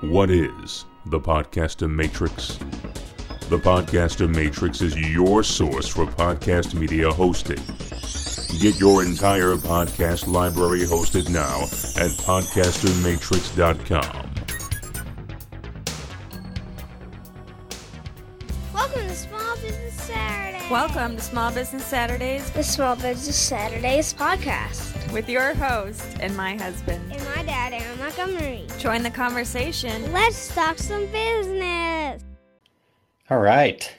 What is the Podcaster Matrix? The Podcaster Matrix is your source for podcast media hosting. Get your entire podcast library hosted now at podcastermatrix.com. Welcome to Small Business Saturday. Welcome to Small Business Saturdays the Small Business Saturdays podcast. with your host and my husband. Montgomery. Join the conversation. Let's talk some business. All right.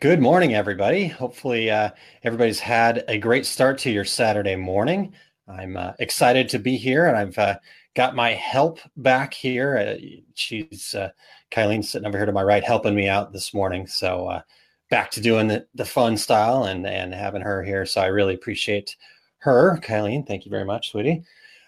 Good morning, everybody. Hopefully, uh, everybody's had a great start to your Saturday morning. I'm uh, excited to be here, and I've uh, got my help back here. Uh, she's uh, Kylene's sitting over here to my right, helping me out this morning. So uh, back to doing the, the fun style and and having her here. So I really appreciate her, Kylene. Thank you very much, sweetie.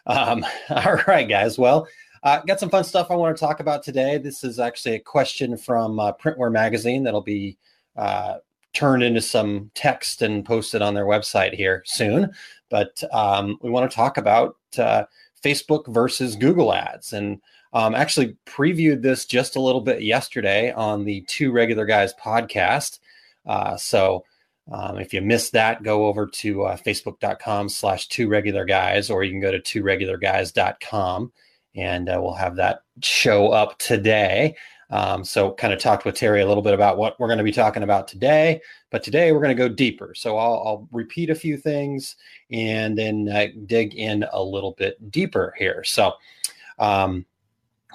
Um, all right, guys. Well, uh, got some fun stuff I want to talk about today. This is actually a question from uh, Printwear Magazine that'll be uh, turned into some text and posted on their website here soon. But um, we want to talk about uh, Facebook versus Google Ads, and um, actually previewed this just a little bit yesterday on the Two Regular Guys podcast. Uh, so um, if you missed that, go over to uh, facebook.com slash two regular guys, or you can go to two regularguys.com and uh, we'll have that show up today. Um, so, kind of talked with Terry a little bit about what we're going to be talking about today, but today we're going to go deeper. So, I'll, I'll repeat a few things and then uh, dig in a little bit deeper here. So, um,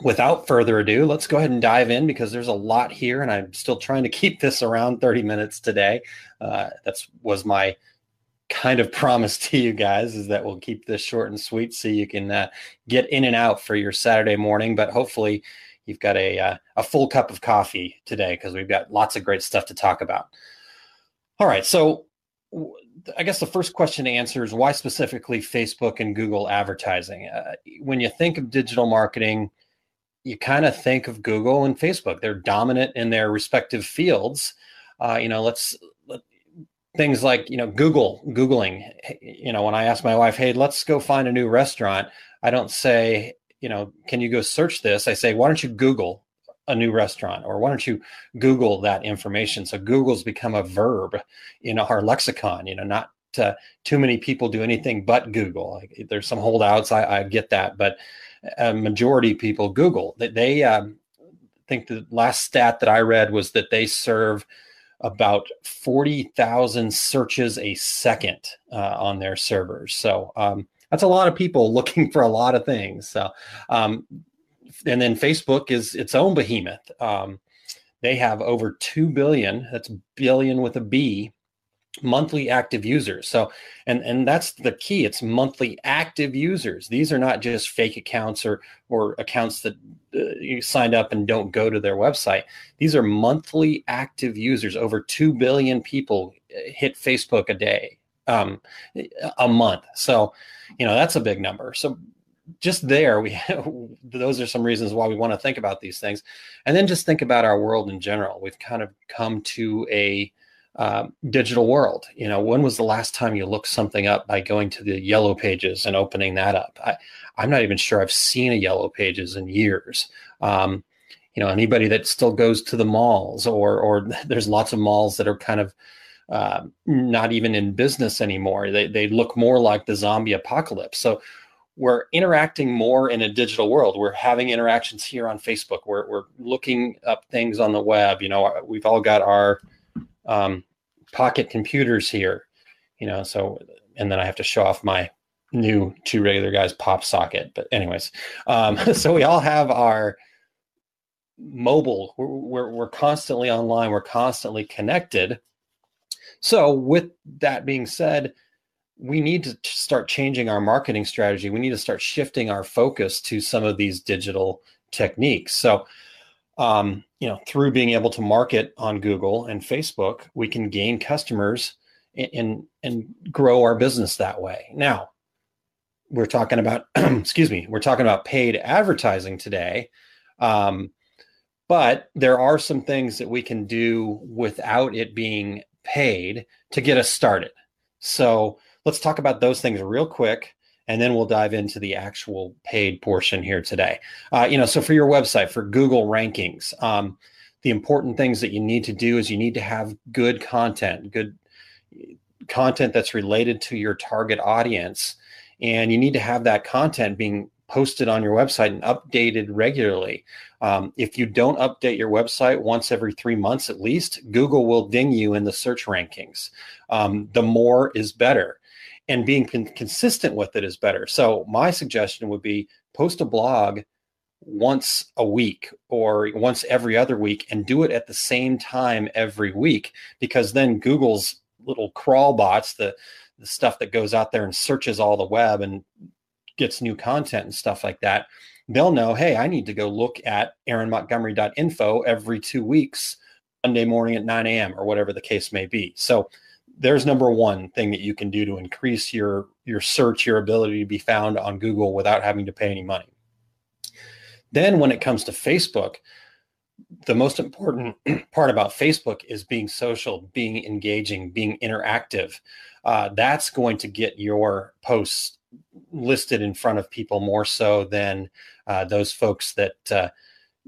without further ado, let's go ahead and dive in because there's a lot here, and I'm still trying to keep this around 30 minutes today. Uh, that's was my kind of promise to you guys is that we'll keep this short and sweet so you can uh, get in and out for your Saturday morning. But hopefully, you've got a uh, a full cup of coffee today because we've got lots of great stuff to talk about. All right, so I guess the first question to answer is why specifically Facebook and Google advertising. Uh, when you think of digital marketing, you kind of think of Google and Facebook. They're dominant in their respective fields. Uh, you know, let's let, things like you know Google googling. You know, when I ask my wife, "Hey, let's go find a new restaurant," I don't say, you know, "Can you go search this?" I say, "Why don't you Google a new restaurant?" or "Why don't you Google that information?" So Google's become a verb in our lexicon. You know, not uh, too many people do anything but Google. There's some holdouts, I, I get that, but a majority people Google. That they um, think the last stat that I read was that they serve about 40,000 searches a second uh, on their servers. So um, that's a lot of people looking for a lot of things. So, um, and then Facebook is its own behemoth. Um, they have over 2 billion, that's billion with a B, monthly active users. So and and that's the key it's monthly active users. These are not just fake accounts or or accounts that uh, you signed up and don't go to their website. These are monthly active users. Over 2 billion people uh, hit facebook a day um a month. So you know that's a big number. So just there we those are some reasons why we want to think about these things. And then just think about our world in general. We've kind of come to a uh, digital world. You know, when was the last time you looked something up by going to the yellow pages and opening that up? I, I'm not even sure I've seen a yellow pages in years. Um, you know, anybody that still goes to the malls, or or there's lots of malls that are kind of uh, not even in business anymore. They they look more like the zombie apocalypse. So we're interacting more in a digital world. We're having interactions here on Facebook. We're we're looking up things on the web. You know, we've all got our um, pocket computers here, you know, so, and then I have to show off my new two regular guys pop socket. But anyways, um, so we all have our mobile, we're, we're, we're constantly online. We're constantly connected. So with that being said, we need to start changing our marketing strategy. We need to start shifting our focus to some of these digital techniques. So, um, you know, through being able to market on Google and Facebook, we can gain customers and and, and grow our business that way. Now, we're talking about, excuse me, we're talking about paid advertising today. Um, but there are some things that we can do without it being paid to get us started. So let's talk about those things real quick and then we'll dive into the actual paid portion here today. Uh, you know, so for your website, for Google rankings, um, the important things that you need to do is you need to have good content, good content that's related to your target audience, and you need to have that content being posted on your website and updated regularly. Um, if you don't update your website once every three months at least, Google will ding you in the search rankings. Um, the more is better and being con- consistent with it is better. So my suggestion would be post a blog once a week or once every other week and do it at the same time every week because then Google's little crawl bots, the the stuff that goes out there and searches all the web and gets new content and stuff like that, they'll know, hey, I need to go look at aaronmontgomery.info every two weeks, Monday morning at 9 a.m. or whatever the case may be. So there's number one thing that you can do to increase your your search your ability to be found on google without having to pay any money. Then when it comes to facebook the most important part about facebook is being social being engaging being interactive. Uh, that's going to get your posts listed in front of people more so than uh, those folks that uh,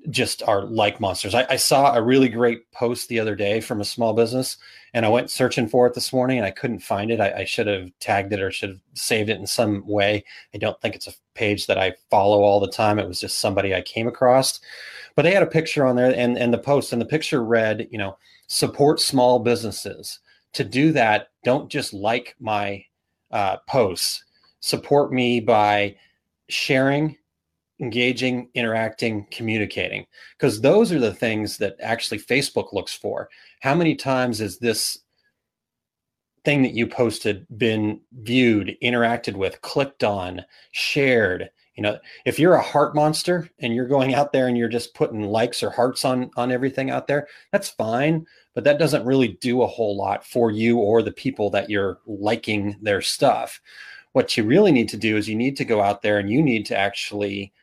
just are like monsters. I, I, saw a really great post the other day from a small business, and I went searching for it this morning, and I couldn't find it. I, I, should have tagged it or should have saved it in some way. I don't think it's a page that I follow all the time. It was just somebody I came across, but they had a picture on there, and and the post and the picture read, you know, support small businesses. To do that, don't just like my uh, posts. Support me by sharing engaging, interacting, communicating, because those are the things that actually Facebook looks for. How many times is this thing that you posted been viewed, interacted with, clicked on, shared? You know, if you're a heart monster and you're going out there and you're just putting likes or hearts on on everything out there, that's fine, but that doesn't really do a whole lot for you or the people that you're liking their stuff. What you really need to do is you need to go out there and you need to actually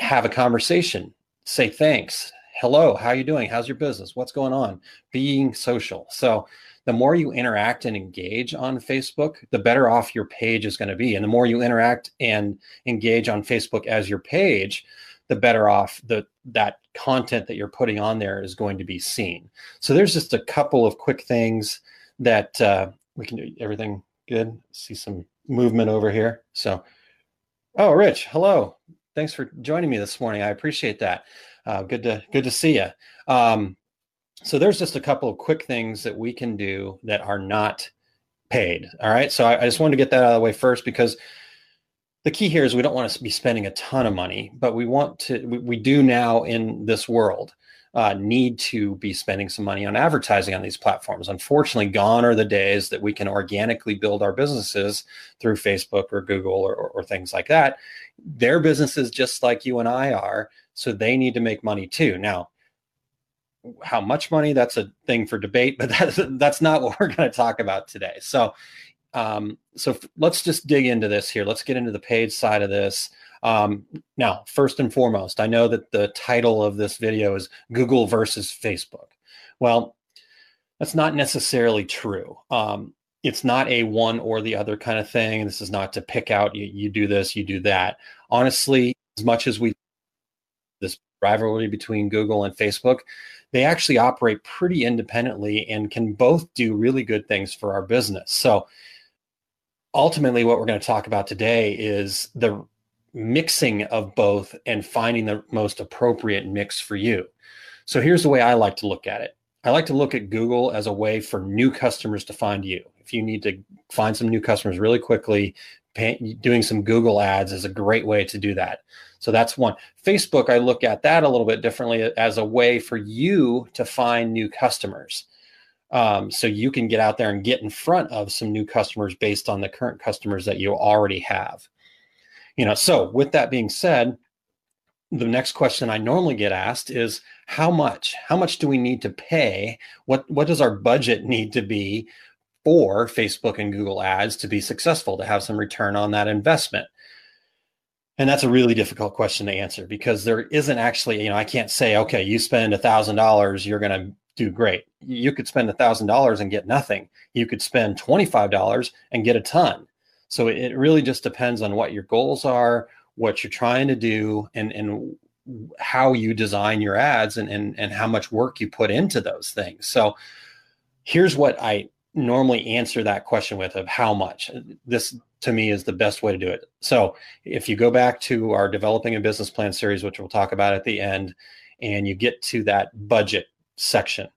have a conversation say thanks. Hello how you doing? How's your business? What's going on? Being social. So the more you interact and engage on facebook the better off your page is going to be. And the more you interact and engage on facebook as your page the better off the that content that you're putting on there is going to be seen. So there's just a couple of quick things that uh, we can do. Everything good? See some movement over here? So oh rich hello thanks for joining me this morning. I appreciate that. Uh, good to good to see you. Um, so there's just a couple of quick things that we can do that are not paid. All right. So I, I just wanted to get that out of the way first because the key here is we don't want to be spending a ton of money, but we want to. We, we do now in this world uh, need to be spending some money on advertising on these platforms. Unfortunately, gone are the days that we can organically build our businesses through Facebook or Google or, or, or things like that. Their businesses just like you and I are, so they need to make money too. Now, how much money? That's a thing for debate, but that's that's not what we're going to talk about today. So, um, so f- let's just dig into this here. Let's get into the paid side of this. Um, now, first and foremost, I know that the title of this video is Google versus Facebook. Well, that's not necessarily true. Um, it's not a one or the other kind of thing. This is not to pick out you, you do this, you do that. Honestly, as much as we this rivalry between Google and Facebook, they actually operate pretty independently and can both do really good things for our business. So ultimately what we're going to talk about today is the mixing of both and finding the most appropriate mix for you. So here's the way I like to look at it. I like to look at Google as a way for new customers to find you. If you need to find some new customers really quickly, pay, doing some Google ads is a great way to do that. So that's one. Facebook, I look at that a little bit differently as a way for you to find new customers. Um, so you can get out there and get in front of some new customers based on the current customers that you already have you know so with that being said the next question i normally get asked is how much? How much do we need to pay? What what does our budget need to be for facebook and google ads to be successful to have some return on that investment? And that's a really difficult question to answer because there isn't actually you know i can't say okay you spend a thousand dollars you're going to do great. You could spend a thousand dollars and get nothing. You could spend $25 and get a ton So it really just depends on what your goals are, what you're trying to do, and and how you design your ads and and, and how much work you put into those things. So here's what I normally answer that question with of how much. This to me is the best way to do it. So if you go back to our developing a business plan series, which we'll talk about at the end, and you get to that budget section,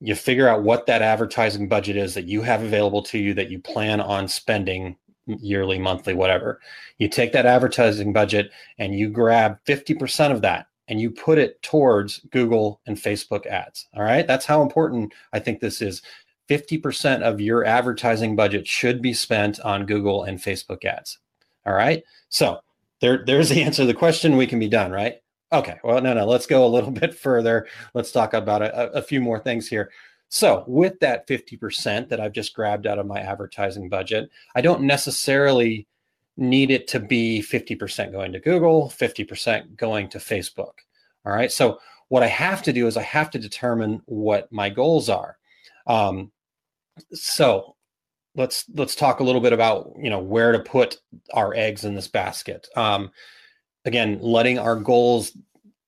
you figure out what that advertising budget is that you have available to you that you plan on spending yearly, monthly, whatever. You take that advertising budget and you grab 50% of that and you put it towards Google and Facebook ads. All right. That's how important I think this is. 50% of your advertising budget should be spent on Google and Facebook ads. All right. So there, there's the answer to the question. We can be done, right? Okay. Well, no, no, let's go a little bit further. Let's talk about a, a few more things here. So, with that 50% that I've just grabbed out of my advertising budget, I don't necessarily need it to be 50% going to Google, 50% going to Facebook. All right. So, what I have to do is I have to determine what my goals are. Um, so, let's let's talk a little bit about you know where to put our eggs in this basket. Um, again, letting our goals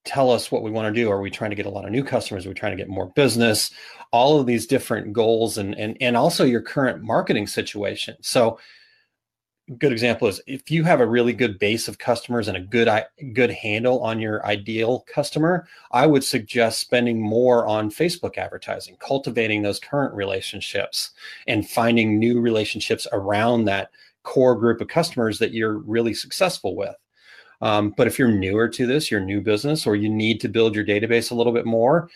tell us what we want to do. Are we trying to get a lot of new customers? Are we trying to get more business? All of these different goals and and and also your current marketing situation. So good example is if you have a really good base of customers and a good good handle on your ideal customer, I would suggest spending more on Facebook advertising, cultivating those current relationships and finding new relationships around that core group of customers that you're really successful with. Um, but if you're newer to this, your new business, or you need to build your database a little bit more,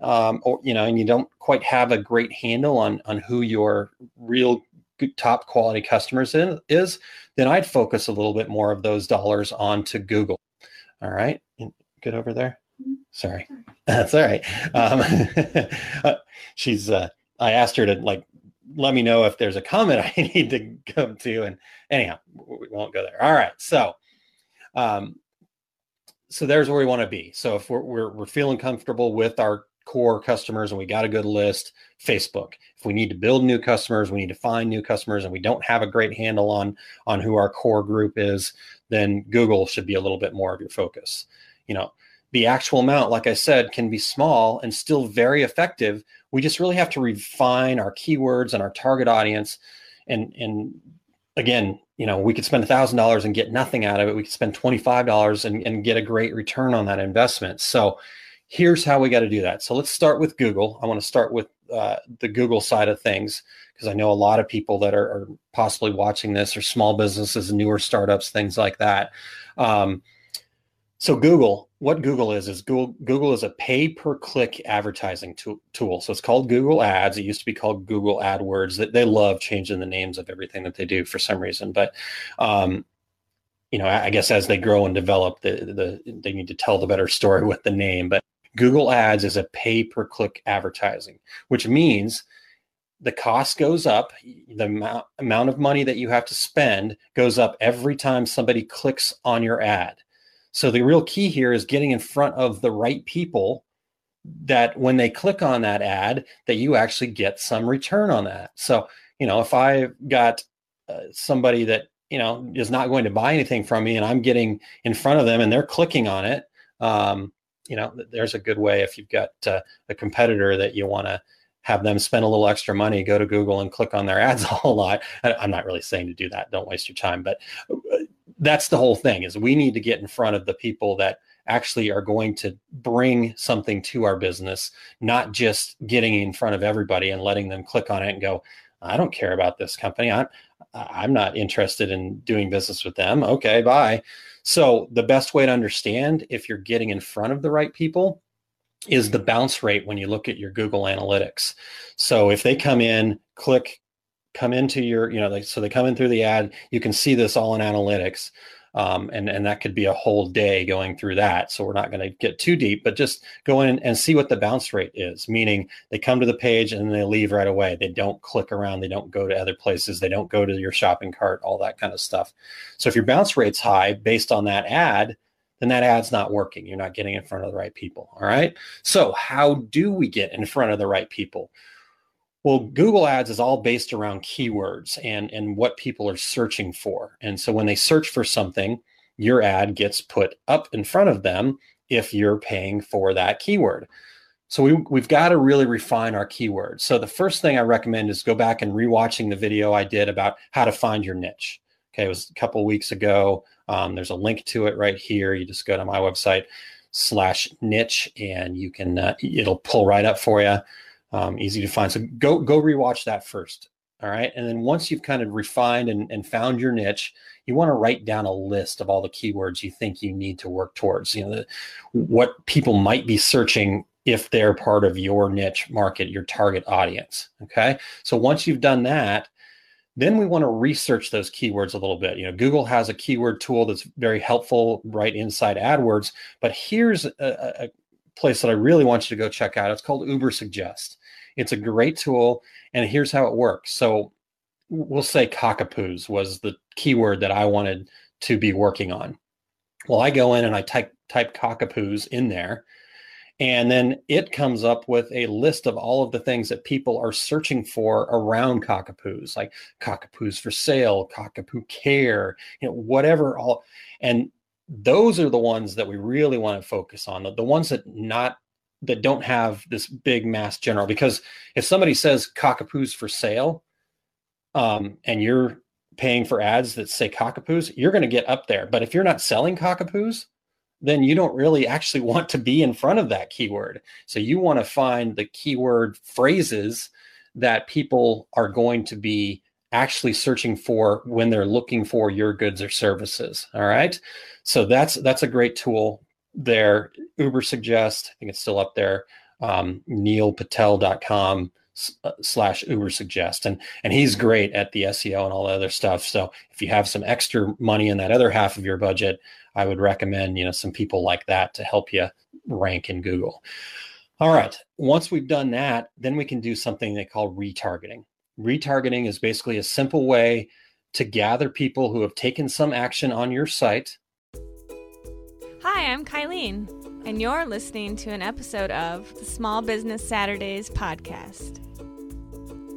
um, or you know, and you don't quite have a great handle on on who your real good, top quality customers in, is, then I'd focus a little bit more of those dollars onto Google. All right, good over there. Mm-hmm. Sorry, that's all right. Um, uh, she's. Uh, I asked her to like let me know if there's a comment I need to come to, and anyhow, we won't go there. All right, so um, so there's where we want to be. So if we're, we're, we're feeling comfortable with our core customers and we got a good list, Facebook. If we need to build new customers, we need to find new customers, and we don't have a great handle on on who our core group is, then Google should be a little bit more of your focus. You know, the actual amount, like I said, can be small and still very effective. We just really have to refine our keywords and our target audience and and again, you know, we could spend a thousand dollars and get nothing out of it. We could spend $25 and, and get a great return on that investment. So here's how we got to do that. So let's start with Google. I want to start with uh, the Google side of things because I know a lot of people that are, are, possibly watching this are small businesses, newer startups, things like that. Um, so Google, what Google is is Google Google is a pay per click advertising tool. So it's called Google Ads. It used to be called Google AdWords. That they love changing the names of everything that they do for some reason. But um, you know, I guess as they grow and develop, the, the they need to tell the better story with the name. But Google Ads is a pay per click advertising, which means the cost goes up. The amount, amount of money that you have to spend goes up every time somebody clicks on your ad. So the real key here is getting in front of the right people that when they click on that ad that you actually get some return on that. So, you know, if I got uh, somebody that, you know, is not going to buy anything from me and I'm getting in front of them and they're clicking on it, um, you know, there's a good way if you've got uh, a competitor that you want to have them spend a little extra money, go to Google and click on their ads a whole lot. I'm not really saying to do that. Don't waste your time, but uh, that's the whole thing is we need to get in front of the people that actually are going to bring something to our business, not just getting in front of everybody and letting them click on it and go, I don't care about this company. I'm I'm not interested in doing business with them. Okay, bye. So the best way to understand if you're getting in front of the right people is the bounce rate when you look at your Google Analytics. So if they come in, click come into your, you know, like, so they come in through the ad, you can see this all in analytics. Um, and, and that could be a whole day going through that. So we're not going to get too deep, but just go in and see what the bounce rate is, meaning they come to the page and they leave right away. They don't click around. They don't go to other places. They don't go to your shopping cart, all that kind of stuff. So if your bounce rate's high based on that ad, then that ad's not working. You're not getting in front of the right people. All right. So how do we get in front of the right people? Well, Google Ads is all based around keywords and, and what people are searching for. And so when they search for something, your ad gets put up in front of them if you're paying for that keyword. So we, we've got to really refine our keywords. So the first thing I recommend is go back and rewatching the video I did about how to find your niche. Okay, it was a couple weeks ago. Um, there's a link to it right here. You just go to my website slash niche and you can uh, it'll pull right up for you um, easy to find. So go go rewatch that first. All right. And then once you've kind of refined and, and found your niche, you want to write down a list of all the keywords you think you need to work towards. You know, the, what people might be searching if they're part of your niche market, your target audience. Okay. So once you've done that, then we want to research those keywords a little bit. You know, Google has a keyword tool that's very helpful right inside AdWords. But here's a, a place that I really want you to go check out. It's called Ubersuggest. It's a great tool, and here's how it works. So we'll say cockapoos was the keyword that I wanted to be working on. Well, I go in and I type type cockapoos in there, and then it comes up with a list of all of the things that people are searching for around cockapoos, like cockapoos for sale, cockapoo care, you know, whatever all and those are the ones that we really want to focus on the, the ones that not that don't have this big mass general because if somebody says cockapoos for sale um, and you're paying for ads that say cockapoos you're going to get up there. But if you're not selling cockapoos then you don't really actually want to be in front of that keyword. So you want to find the keyword phrases that people are going to be actually searching for when they're looking for your goods or services all right? So that's that's a great tool there. Ubersuggest, I think it's still up there. Um, neilpatel.com uh, slash Ubersuggest. And, and he's great at the SEO and all the other stuff. So if you have some extra money in that other half of your budget, I would recommend, you know, some people like that to help you rank in Google. All right. Once we've done that, then we can do something they call retargeting. Retargeting is basically a simple way to gather people who have taken some action on your site Hi, I'm Kylene, and you're listening to an episode of the Small Business Saturdays podcast.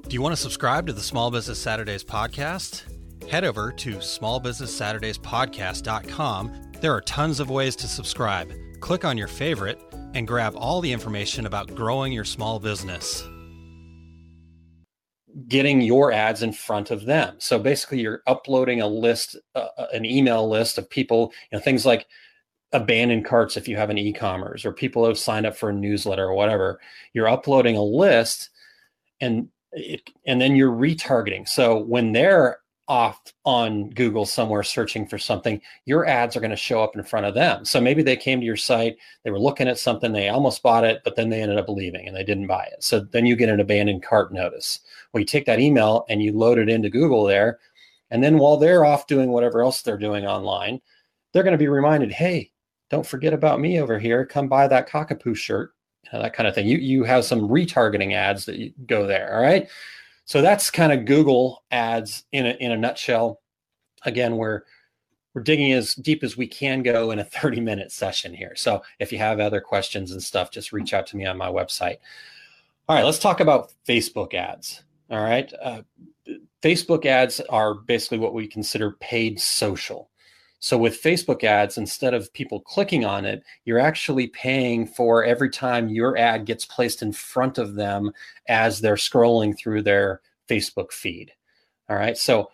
Do you want to subscribe to the Small Business Saturdays podcast? Head over to smallbusinesssaturdayspodcast.com. There are tons of ways to subscribe. Click on your favorite and grab all the information about growing your small business getting your ads in front of them. So basically, you're uploading a list, uh, an email list of people, you know, things like abandoned carts if you have an e-commerce or people have signed up for a newsletter or whatever. You're uploading a list and it, and then you're retargeting. So when they're off on google somewhere searching for something your ads are going to show up in front of them. So maybe they came to your site they were looking at something they almost bought it but then they ended up leaving and they didn't buy it. So then you get an abandoned cart notice. Well you take that email and you load it into google there and then while they're off doing whatever else they're doing online they're going to be reminded hey don't forget about me over here. Come buy that cockapoo shirt, you know, that kind of thing. You you have some retargeting ads that go there. All right. So that's kind of Google ads in a in a nutshell. Again, we're we're digging as deep as we can go in a 30 minute session here. So if you have other questions and stuff, just reach out to me on my website. All right, let's talk about Facebook ads. All right. Uh, Facebook ads are basically what we consider paid social. So with Facebook ads, instead of people clicking on it, you're actually paying for every time your ad gets placed in front of them as they're scrolling through their Facebook feed. All right. So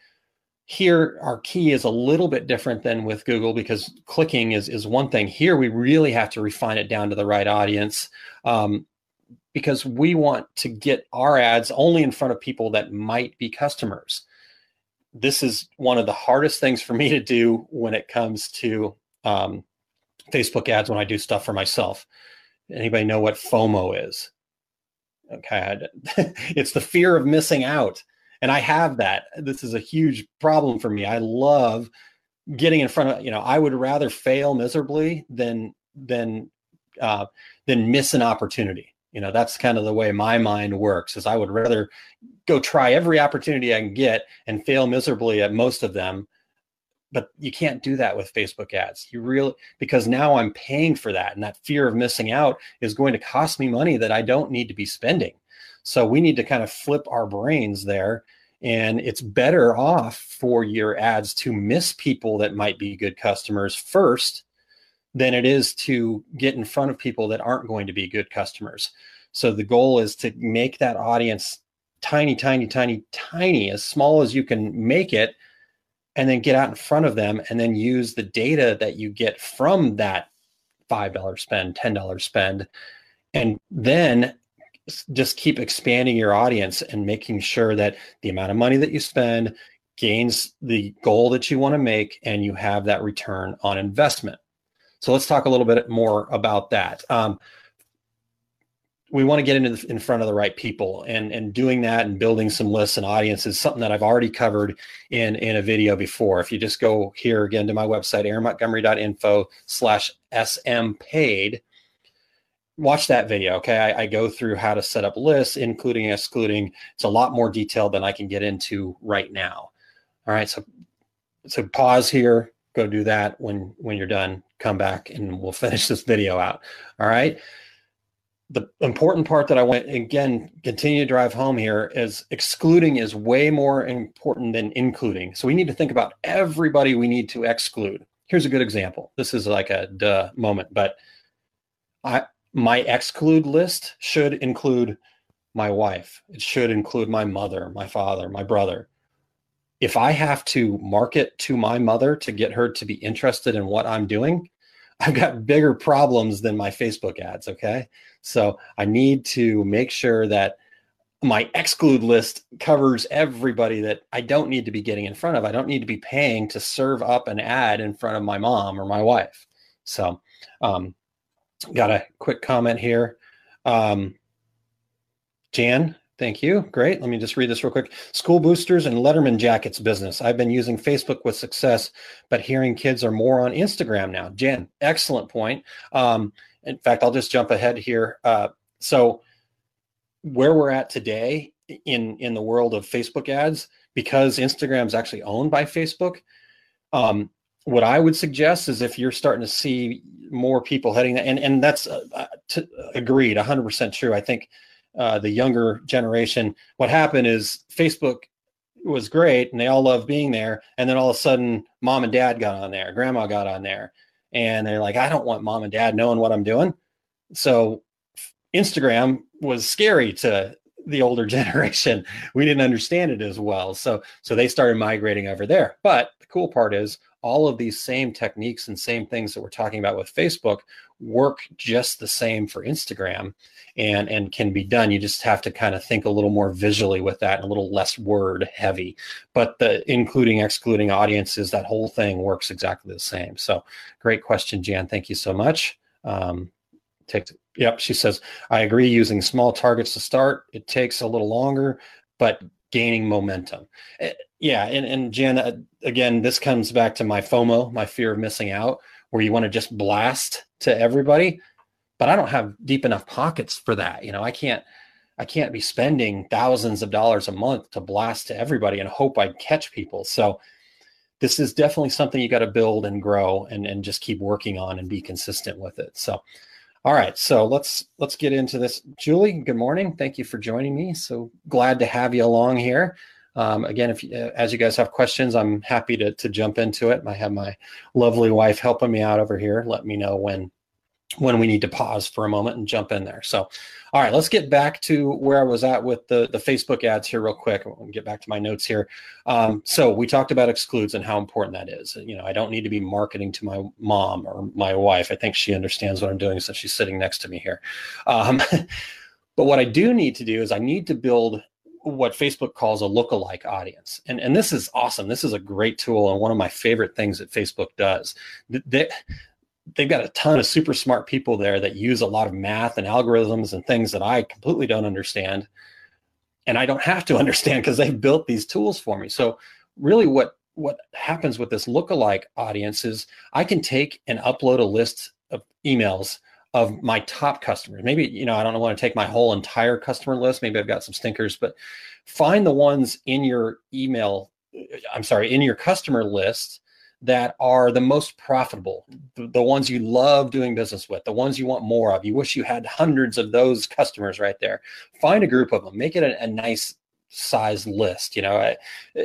here our key is a little bit different than with Google because clicking is, is one thing. Here we really have to refine it down to the right audience. Um, because we want to get our ads only in front of people that might be customers this is one of the hardest things for me to do when it comes to um, Facebook ads when I do stuff for myself. Anybody know what FOMO is? Okay, it's the fear of missing out, and I have that. This is a huge problem for me. I love getting in front of you know. I would rather fail miserably than than uh, than miss an opportunity you know that's kind of the way my mind works is i would rather go try every opportunity i can get and fail miserably at most of them but you can't do that with facebook ads you really because now i'm paying for that and that fear of missing out is going to cost me money that i don't need to be spending So we need to kind of flip our brains there. And it's better off for your ads to miss people that might be good customers first than it is to get in front of people that aren't going to be good customers. So the goal is to make that audience tiny, tiny, tiny, tiny, as small as you can make it, and then get out in front of them and then use the data that you get from that $5 spend, $10 spend, and then just keep expanding your audience and making sure that the amount of money that you spend gains the goal that you want to make and you have that return on investment. So let's talk a little bit more about that. Um, we want to get into the, in front of the right people and and doing that and building some lists and audiences something that I've already covered in in a video before. If you just go here again to my website aaronmontgomery.info slash sm paid, watch that video. Okay, I, I, go through how to set up lists, including excluding. It's a lot more detailed than I can get into right now. All right, so so pause here, go do that. When when you're done, come back and we'll finish this video out. All right the important part that I went again continue to drive home here is excluding is way more important than including. So we need to think about everybody we need to exclude. Here's a good example. This is like a duh moment, but I my exclude list should include my wife. It should include my mother, my father, my brother. If I have to market to my mother to get her to be interested in what I'm doing, I've got bigger problems than my Facebook ads. Okay. So I need to make sure that my exclude list covers everybody that I don't need to be getting in front of. I don't need to be paying to serve up an ad in front of my mom or my wife. So, um, got a quick comment here. Um, Jan Thank you. Great. Let me just read this real quick. School boosters and Letterman jackets business. I've been using Facebook with success, but hearing kids are more on Instagram now. Jen, excellent point. Um, in fact, I'll just jump ahead here. Uh, so, where we're at today in in the world of Facebook ads, because Instagram is actually owned by Facebook, um, what I would suggest is if you're starting to see more people heading, and and that's uh, uh agreed, 100% true. I think uh, the younger generation. What happened is Facebook was great and they all loved being there. And then all of a sudden, mom and dad got on there, grandma got on there, and they're like, I don't want mom and dad knowing what I'm doing. So Instagram was scary to the older generation. We didn't understand it as well. So so they started migrating over there. But the cool part is all of these same techniques and same things that we're talking about with Facebook work just the same for Instagram and and can be done. You just have to kind of think a little more visually with that, and a little less word heavy. But the including excluding audiences, that whole thing works exactly the same. So great question, Jan. Thank you so much. Um, takes yep, she says, I agree using small targets to start. It takes a little longer, but gaining momentum. Eh, yeah, and and Jen, uh, again, this comes back to my FOMO, my fear of missing out, where you want to just blast to everybody, but I don't have deep enough pockets for that. You know, I can't I can't be spending thousands of dollars a month to blast to everybody and hope I catch people. So this is definitely something you got to build and grow and, and just keep working on and be consistent with it. So all right, so let's let's get into this. Julie, good morning. Thank you for joining me. So glad to have you along here. Um, again, if uh, as you guys have questions, I'm happy to to jump into it. I have my lovely wife helping me out over here. Let me know when when we need to pause for a moment and jump in there. So, all right, let's get back to where I was at with the, the Facebook ads here real quick. Get back to my notes here. Um, so we talked about excludes and how important that is. You know, I don't need to be marketing to my mom or my wife. I think she understands what I'm doing since she's sitting next to me here. Um, but what I do need to do is I need to build what Facebook calls a lookalike audience. And, and this is awesome. This is a great tool and one of my favorite things that Facebook does. They've got a ton of super smart people there that use a lot of math and algorithms and things that I completely don't understand. And I don't have to understand because they've built these tools for me. So really what what happens with this lookalike audience is I can take and upload a list of emails of my top customers. Maybe, you know, I don't want to take my whole entire customer list. Maybe I've got some stinkers, but find the ones in your email, uh, I'm sorry, in your customer list that are the most profitable, the, ones you love doing business with, the ones you want more of. You wish you had hundreds of those customers right there. Find a group of them, make it a, a nice size list. You know, uh, uh,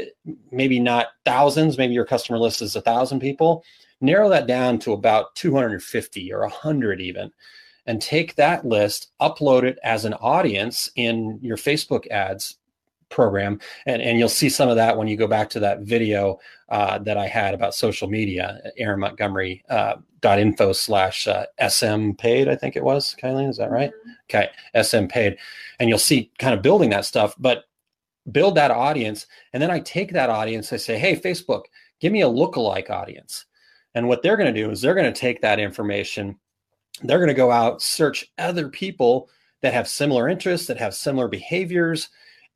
maybe not thousands, maybe your customer list is a thousand people. Narrow that down to about 250 or 100 even and take that list, upload it as an audience in your Facebook ads program. And, and you'll see some of that when you go back to that video uh, that I had about social media, Aaron Montgomery uh, dot info slash uh, SM paid, I think it was. Kylie, is that right? Mm-hmm. Okay, SM paid. And you'll see kind of building that stuff, but build that audience. And then I take that audience, I say, hey, Facebook, give me a lookalike audience. And what they're going to do is they're going to take that information, they're going to go out, search other people that have similar interests, that have similar behaviors,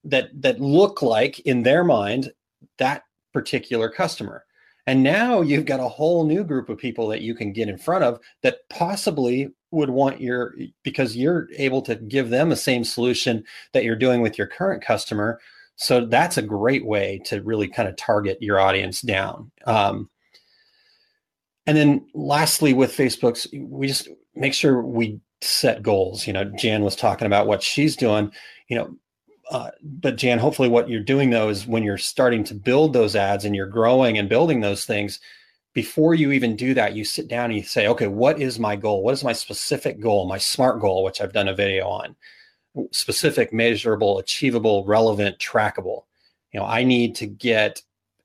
that that look like in their mind that particular customer. And now you've got a whole new group of people that you can get in front of that possibly would want your because you're able to give them the same solution that you're doing with your current customer. So that's a great way to really kind of target your audience down. Um, and then lastly with facebook's we just make sure we set goals. You know jan was talking about what she's doing. You know uh, but Jan, hopefully, what you're doing though is when you're starting to build those ads and you're growing and building those things, before you even do that, you sit down and you say, okay, what is my goal? What is my specific goal? My SMART goal, which I've done a video on specific, measurable, achievable, relevant, trackable. You know, I need to get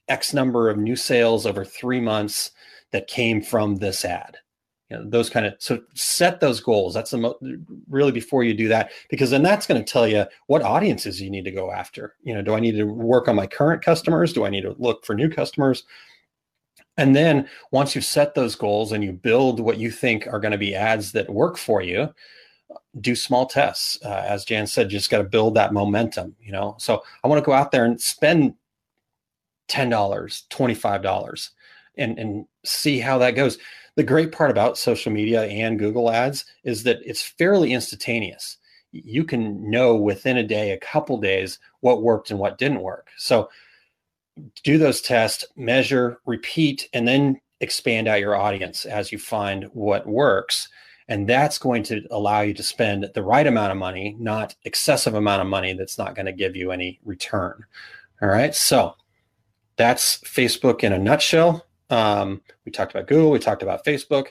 X number of new sales over three months that came from this ad you know, those kind of so set those goals. That's the mo- really before you do that because then that's going to tell you what audiences you need to go after. You know do i need to work on my current customers? Do i need to look for new customers? And then once you've set those goals and you build what you think are going to be ads that work for you do small tests. Uh, as jan said you just got to build that momentum you know? So i want to go out there and spend $10 $25 and and see how that goes the great part about social media and Google ads is that it's fairly instantaneous. You can know within a day, a couple days, what worked and what didn't work. So do those tests, measure, repeat, and then expand out your audience as you find what works. And that's going to allow you to spend the right amount of money, not excessive amount of money that's not going to give you any return. All right. So that's Facebook in a nutshell. Um, we talked about Google, we talked about Facebook.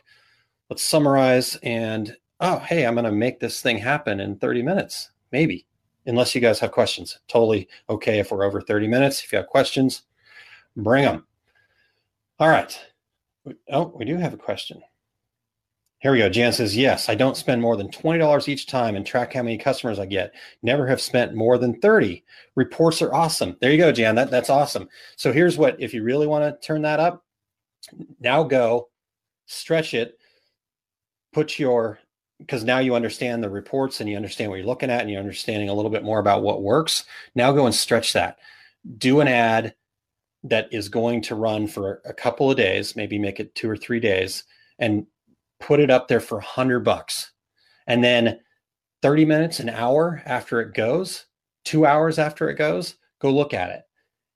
Let's summarize and oh, hey, I'm going to make this thing happen in 30 minutes, maybe, unless you guys have questions. Totally okay if we're over 30 minutes. If you have questions, bring them. All right. Oh, we do have a question. Here we go. Jan says, Yes, I don't spend more than $20 each time and track how many customers I get. Never have spent more than 30. Reports are awesome. There you go, Jan. That, that's awesome. So here's what, if you really want to turn that up, now go stretch it, put your because now you understand the reports and you understand what you're looking at and you're understanding a little bit more about what works. Now go and stretch that. Do an ad that is going to run for a couple of days, maybe make it two or three days, and put it up there for a hundred bucks. And then 30 minutes, an hour after it goes, two hours after it goes, go look at it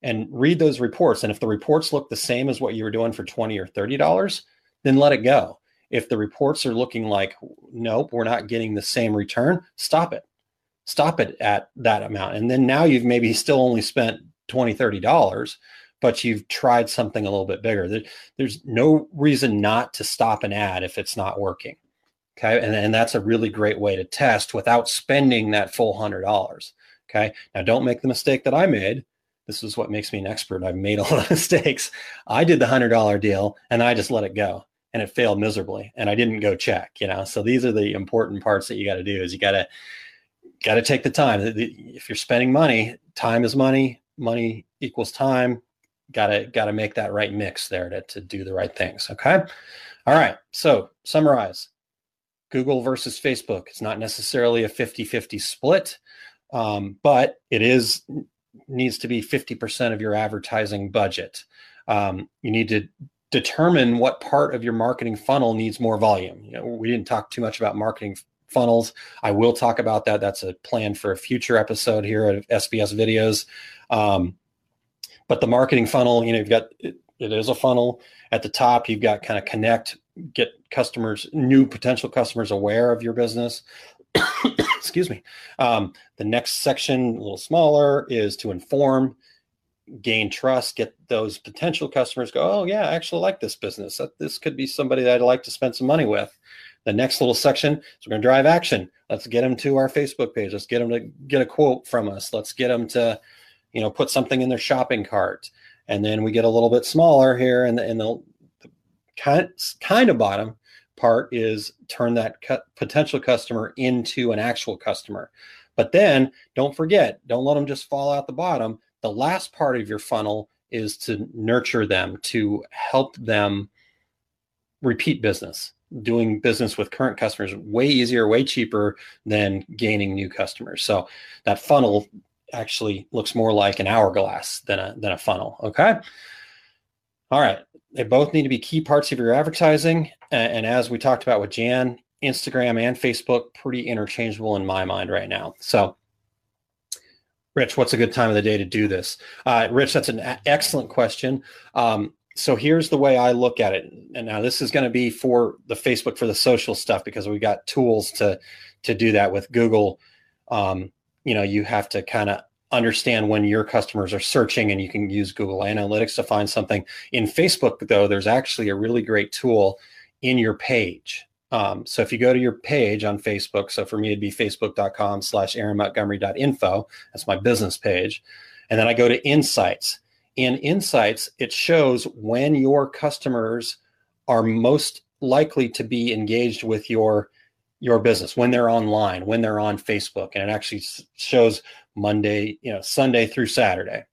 and read those reports. And if the reports look the same as what you were doing for 20 or $30, then let it go. If the reports are looking like, nope, we're not getting the same return, stop it. Stop it at that amount. And then now you've maybe still only spent 20, $30, but you've tried something a little bit bigger. there's no reason not to stop an ad if it's not working. Okay. And, and that's a really great way to test without spending that full hundred dollars. Okay. Now don't make the mistake that I made this is what makes me an expert. I've made a lot of mistakes. I did the hundred dollar deal and I just let it go and it failed miserably and I didn't go check, you know? So these are the important parts that you got to do is you got to, got to take the time. If you're spending money, time is money, money equals time. Got to, got to make that right mix there to, to do the right things. Okay. All right. So summarize Google versus Facebook. It's not necessarily a 50 50 split, um, but it is needs to be 50% of your advertising budget. Um, you need to determine what part of your marketing funnel needs more volume. You know, we didn't talk too much about marketing funnels. I will talk about that. That's a plan for a future episode here at SBS videos. Um, but the marketing funnel, you know, you've got it is a funnel. At the top, you've got kind of connect, get customers, new potential customers aware of your business. Excuse me. Um, the next section, a little smaller, is to inform, gain trust, get those potential customers go, oh, yeah, I actually like this business. This could be somebody that I'd like to spend some money with. The next little section is we're going to drive action. Let's get them to our Facebook page. Let's get them to get a quote from us. Let's get them to, you know, put something in their shopping cart. And then we get a little bit smaller here, and the, in the, the kind kind of bottom part is turn that cu- potential customer into an actual customer. But then don't forget, don't let them just fall out the bottom. The last part of your funnel is to nurture them, to help them repeat business. Doing business with current customers way easier, way cheaper than gaining new customers. So that funnel actually looks more like an hourglass than a than a funnel. Okay. All right. They both need to be key parts of your advertising. And, as we talked about with Jan, Instagram and Facebook pretty interchangeable in my mind right now. So, Rich, what's a good time of the day to do this? Uh, Rich, that's an a- excellent question. Um, so here's the way I look at it. And now this is going to be for the Facebook for the social stuff because we've got tools to to do that with Google. Um, you know you have to kind of understand when your customers are searching and you can use google analytics to find something. In facebook though there's actually a really great tool in your page. Um, so if you go to your page on facebook so for me it'd be facebook.com slash aaronmontgomery.info that's my business page. And then i go to insights. In insights it shows when your customers are most likely to be engaged with your your business when they're online, when they're on Facebook, and it actually shows Monday, you know, Sunday through Saturday,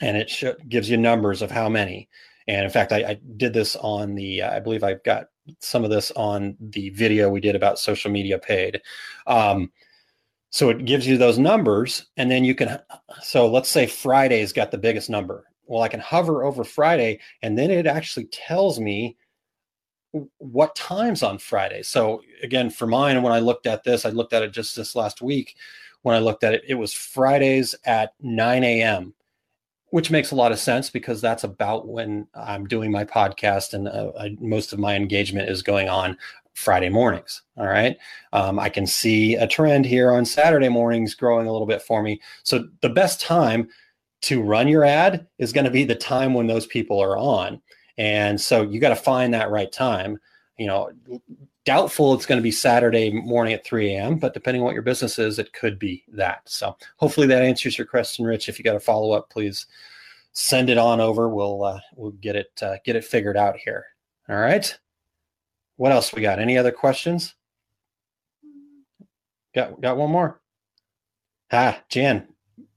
and it sh- gives you numbers of how many. And in fact, I, I did this on the, I believe I've got some of this on the video we did about social media paid. Um, so it gives you those numbers, and then you can. So let's say Friday's got the biggest number. Well, I can hover over Friday, and then it actually tells me what times on Friday. So again, for mine, when I looked at this, I looked at it just this last week. When I looked at it, it was Fridays at 9 a.m., which makes a lot of sense because that's about when I'm doing my podcast and uh, I, most of my engagement is going on Friday mornings. All right. Um, I can see a trend here on Saturday mornings growing a little bit for me. So the best time to run your ad is going to be the time when those people are on. And so you got to find that right time. You know, doubtful it's going to be Saturday morning at 3 a.m., but depending on what your business is, it could be that. So hopefully that answers your question, Rich. If you got a follow up, please send it on over. We'll uh, we'll get it uh, get it figured out here. All right. What else we got? Any other questions? Got got one more. Ah, Jan,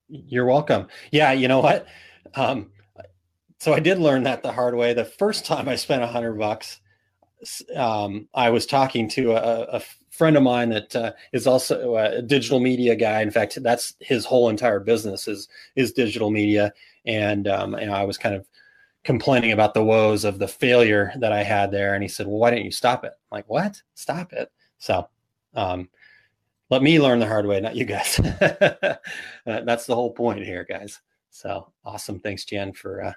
you're welcome. Yeah, you know what? Um, so I did learn that the hard way. The first time I spent a hundred bucks, um, I was talking to a, a friend of mine that uh, is also a digital media guy. In fact, that's his whole entire business is is digital media, and um, I was kind of complaining about the woes of the failure that I had there. And he said, "Well, why didn't you stop it?" I'm like, "What? Stop it?" So. Um, let me learn the hard way, not you guys. that's the whole point here, guys. So awesome. Thanks, Jen, for uh,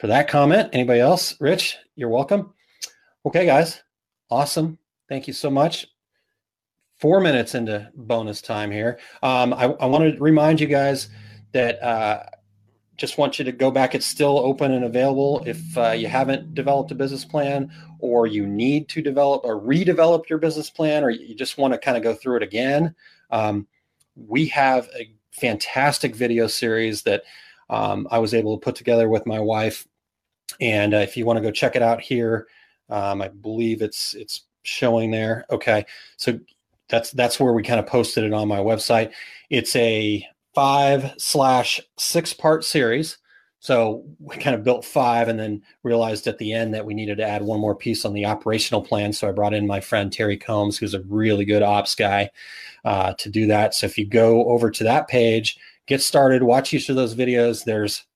for that comment. Anybody else? Rich, you're welcome. Okay, guys. Awesome. Thank you so much. Four minutes into bonus time here. Um, I, I want to remind you guys that uh, just want you to go back. It's still open and available. If uh, you haven't developed a business plan or you need to develop or redevelop your business plan or you just want to kind of go through it again, um, we have a fantastic video series that um, I was able to put together with my wife and uh, if you want to go check it out here, um, I believe it's it's showing there. Okay, so that's that's where we kind of posted it on my website. It's a five slash six part series. So we kind of built five and then realized at the end that we needed to add one more piece on the operational plan. So I brought in my friend Terry Combs, who's a really good ops guy, uh, to do that. So if you go over to that page, get started, watch each of those videos. There's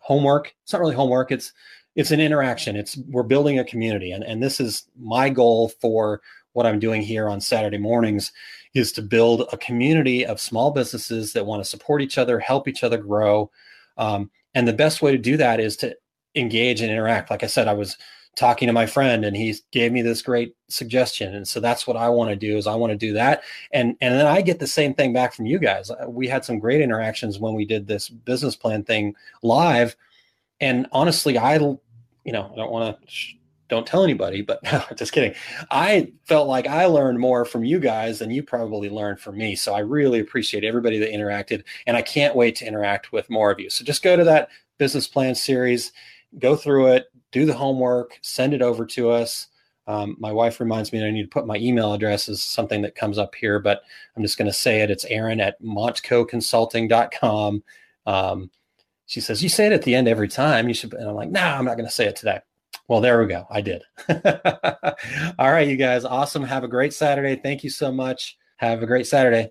homework. It's not really homework. It's it's an interaction. It's we're building a community, and and this is my goal for what I'm doing here on Saturday mornings is to build a community of small businesses that want to support each other, help each other grow. Um, and the best way to do that is to engage and interact. Like I said, I was talking to my friend and he gave me this great suggestion and so that's what i want to do is i want to do that and and then i get the same thing back from you guys we had some great interactions when we did this business plan thing live and honestly i you know i don't want to don't tell anybody but just kidding i felt like i learned more from you guys than you probably learned from me so i really appreciate everybody that interacted and i can't wait to interact with more of you so just go to that business plan series go through it do the homework, send it over to us. Um, my wife reminds me that I need to put my email address as something that comes up here, but I'm just going to say it. It's Aaron at montcoconsulting.com. Um, she says, You say it at the end every time. You should. And I'm like, No, nah, I'm not going to say it today. Well, there we go. I did. All right, you guys. Awesome. Have a great Saturday. Thank you so much. Have a great Saturday.